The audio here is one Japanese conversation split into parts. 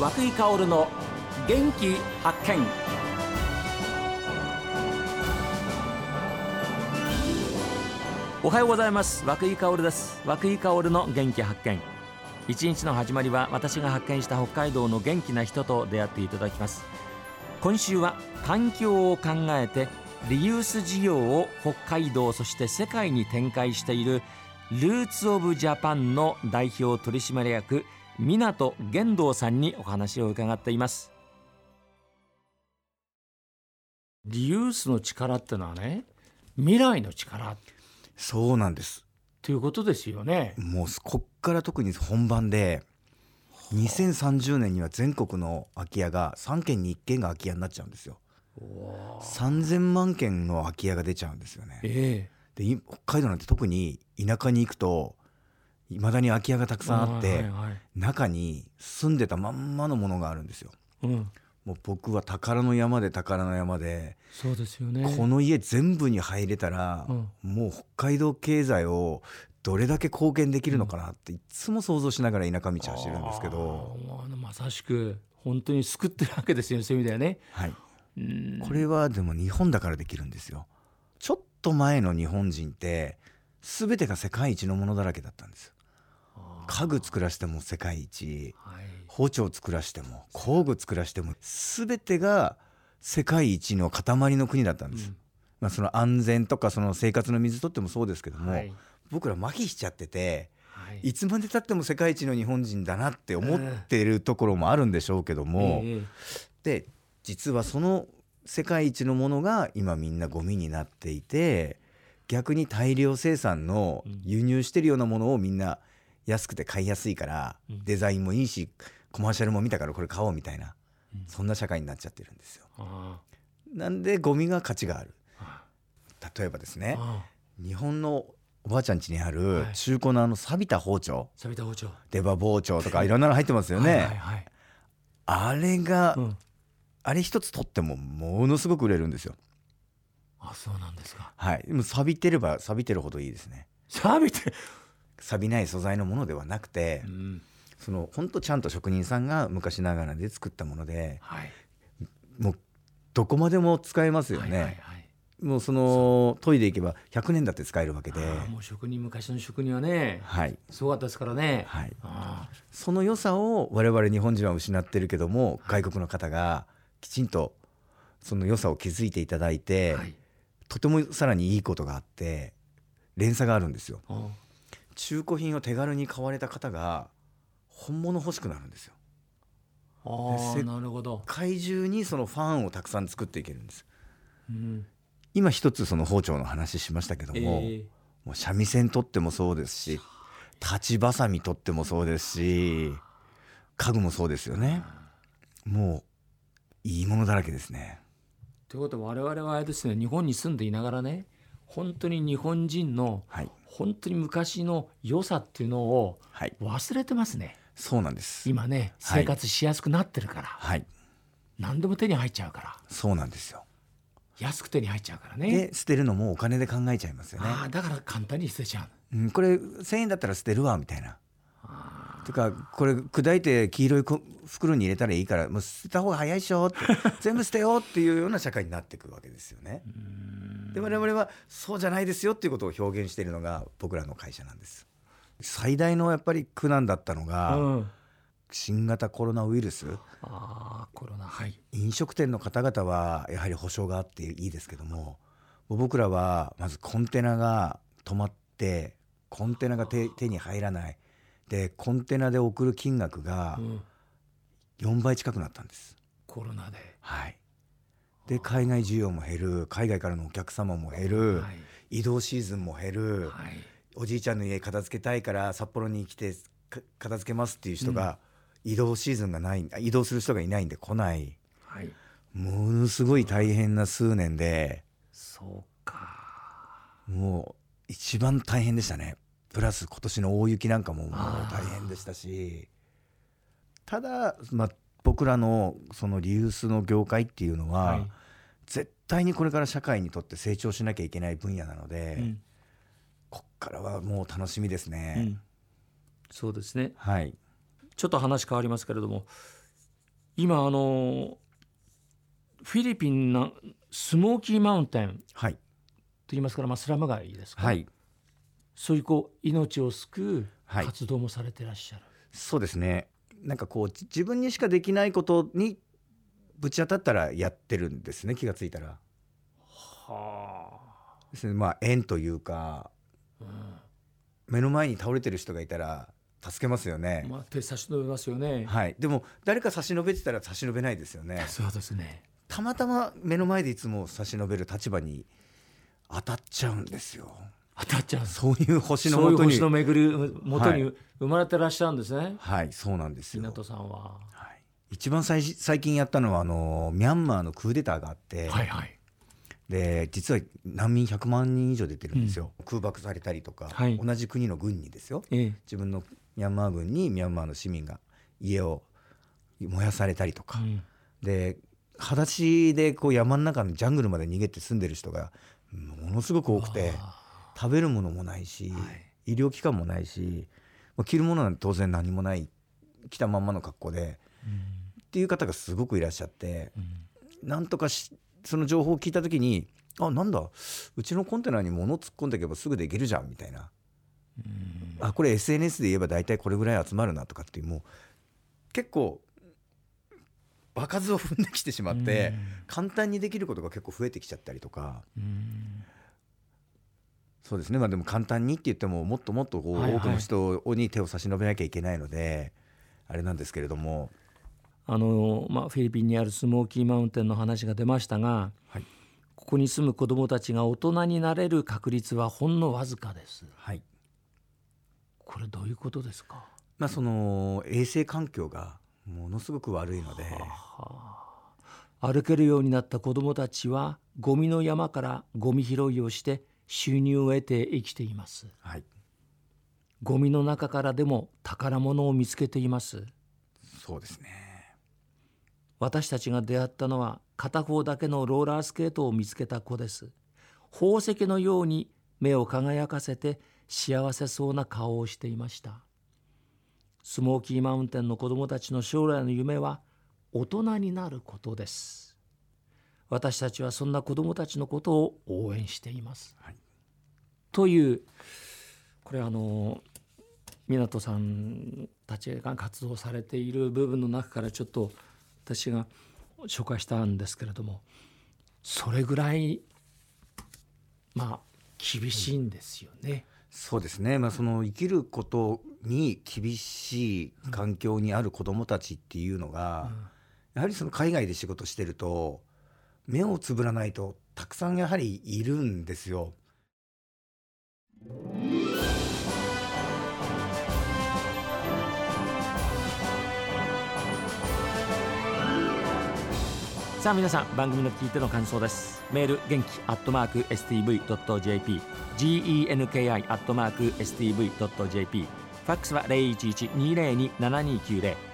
和久井薫の元気発見。おはようございます。和久井薫です。和久井薫の元気発見。一日の始まりは私が発見した北海道の元気な人と出会っていただきます。今週は環境を考えてリユース事業を北海道そして世界に展開しているルーツオブジャパンの代表取締役港玄道さんにお話を伺っています。リユースの力ってのはね未来の力。そうなんです。ということですよね。もうこっから特に本番で2030年には全国の空き家が3軒に1軒が空き家になっちゃうんですよ。3000万件の空き家が出ちゃうんですよね。え。でい北海道なんて特に田舎に行くといまだに空き家がたくさんあって、中に住んでたまんまのものがあるんですよ。うん、もう僕は宝の山で宝の山で、そうですよね。この家全部に入れたら、うん。もう北海道経済をどれだけ貢献できるのかなっていつも想像しながら田舎道走るんですけど、あーまさしく本当に救ってるわけですよねそういう意味ではね。はい、うん。これはでも日本だからできるんですよ。ちょっと前の日本人って全てが世界一のものだらけだったんです家具作らしても世界一。はい。包丁作らしても工具作らしても全てが世界一の塊の国だったんです、うん。まあ、その安全とかその生活の水とってもそうですけども、はい。僕ら麻痺しちゃっててはい。いつまでたっても世界一の日本人だなって思ってるところもあるんでしょうけども、え。で実はその世界一のものが今みんなゴミになっていて逆に大量生産のうん。輸入してるようなものをみんな安くて買いやすいから、うん。デザインもいいしコマーシャルも見たからこれ買おうみたいな、うん。そんな社会になっちゃってるんですよ。あなんでゴミが価値がある？あ例えばですねあ日本のおばあちゃん家にあるはい。中古のあの錆びた包丁。錆びた包丁。出刃包丁とかいろんなの入ってますよね、はいはいはい。あれが、うん。あれ一つ取ってもものすごく売れるんですよ。あそうなんですか。はい。でも錆びてれば錆びてるほどいいですね。錆びて錆びない素材のものではなくて、うんそのほんとちゃんと職人さんが昔ながらで作ったものではい。もうどこまでも使えますよね、はいはいはい。もうその研いでいけば100年だって使えるわけで。もう職人昔の職人はねはい。すごかったですからね。はい。あその良さを我々日本人は失ってるけども外国の方がきちんとその良さを気づいていただいあて、はい。とてもさらにいいことがあって連鎖があるんですよ。あ中古品を手軽に買われた方が本物欲しくなるんですよ。せああなるほど。怪獣にそのファンをたくさん作っていけるんです。うん。今一つその包丁の話しましたけども、えもう三味線取ってもそうですし立ちばさみ取ってもそうですし家具もそうですよね。もういいものだらけですね。ということは我々はあれですね日本に住んでいながらね本当に日本人のはい本当に昔の良さっていうのをはい。忘れてますね。そうなんです。今ねはい。生活しやすくなってるから、はい。何でも手に入っちゃうから。そうなんですよ。安く手に入っちゃうからね。で捨てるのもお金で考えちゃいますよね。ああだから簡単に捨てちゃう。うん、これ1,000円だったら捨てるわみたいな。あとかこれ砕いて黄色いこ袋に入れたらいいからもう捨てた方が早いっしょって 全部捨てようっていうような社会になっていくわけですよね。で我々はそうじゃないですよっていうことを表現しているのが僕らの会社なんです。最大のやっぱり苦難だったのあが、うん。新型コロナウイルス。あーコロナはい。飲食店の方々はやはり保証があっていいですけども僕らはまずコンテナが止まってコンテナが手手に入らないでコンテナで送る金額がうん。4倍近くなったんです。コロナで。はい、で海外需要も減る。海外からのお客様も減る、はい。移動シーズンも減る、はい。おじいちゃんの家片付けたいから札幌に来てか片付けますっていう人が、移動シーズンがない移動する人がいないんで来ない。はい。ものすごい大変な数年で。そうか。もう一番大変でしたねプラス今年の大雪なんかももう大変でしたしただ、まあ、僕らのそのリユースの業界っていうのは、はい。絶対にこれから社会にとって成長しなきゃいけない分野なので、うん。こっからはもう楽しみですね。うん。そうですね。はい、ちょっと話変わりますけれども今あのフィリピンのスモーキーマウンテンとはい。言いますから、まあ、スラム街ですか、はいそういうこう命を救うはい。活動もされてらっしゃる、そうですね。なんかこうじ自分にしかできないことにぶち当たったらやってるんですね。気がついたら。はですね。まあ縁というかあ、目の前に倒れてる人がいたら助けますよね、まあ、手差し伸べますよね、はい。でも誰か差し伸べてたら差し伸べないですよね。そうですね。たまたま目の前でいつも差し伸べる立場に当たっちゃうんですよ当たっちゃうそういう星のそういうもとに。星の巡る元にはい。生まれてらっしゃるんですね、はいそうなんですよ。港さんは。はい、一番最最近やったのはあのミャンマーのクーデターがあって、はいはい。で実は難民100万人以上出てるんですよ、空爆されたりとか、はい。同じ国の軍にですよ。ええ。自分のミャンマー軍にミャンマーの市民が家を燃やされたりとか、うん。で裸足でこう山の中のジャングルまで逃げて住んでる人がものすごく多くて。あ食べるものもないし、医療機関もないしまあ着るものなんて当然何もない着たまんまの格好でーっていう方がすごくいらっしゃってうん。うんなんとかしその情報を聞いた時にあなんだうちのコンテナに物突っ込んでいけばすぐできるじゃんみたいな。うん。あこれ SNS で言えば大体これぐらい集まるなとかっていうもう結構場数を踏んできてしまって簡単にできることが結構増えてきちゃったりとか。うんそうですね。まあでも簡単にって言ってももっともっとこうはいはい。多くの人に手を差し伸べなきゃいけないのであれなんですけれども。あのまあ、フィリピンにあるスモーキーマウンテンの話が出ましたが、はい。ここに住む子どもたちが大人になれる確率はほんのわずかです。はい。これどういうことですか、まあその衛生環境がものすごく悪いので。歩けるようになった子どもたちはゴミの山からゴミ拾いをして収入を得て生きています。はい。ゴミの中からでも宝物を見つけています。そうですね。私たちが出会ったのは片方だけのローラースケートを見つけた子です。宝石のように目を輝かせて幸せそうな顔をしていました。スモーキーマウンテンの子供たちの将来の夢は大人になることです私たちはそんな子供たちのことを応援しています、はい。というこれあの湊さんたちが活動されている部分の中からちょっと私が紹介したんですけれどもそれぐらいまあ厳しいんですよね。そうですね、まあ、その生きることに厳しい環境にある子どもたちっていうのが、やはりその海外で仕事してると目をつぶらないとたくさんやはりいるんですよ。さあ皆さん番組の聞いての感想です。メール元気アットマーク STV.jp genki アットマーク STV.jp ファックスは0112027290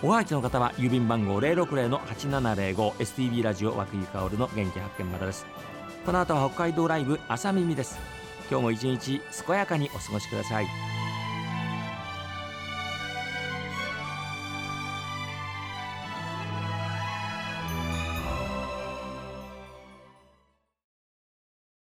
おはがきの方は郵便番号060-8705 STV ラジオ和久井薫の元気発見までです。この後は北海道ライブ朝耳です。今日も一日健やかにお過ごしください。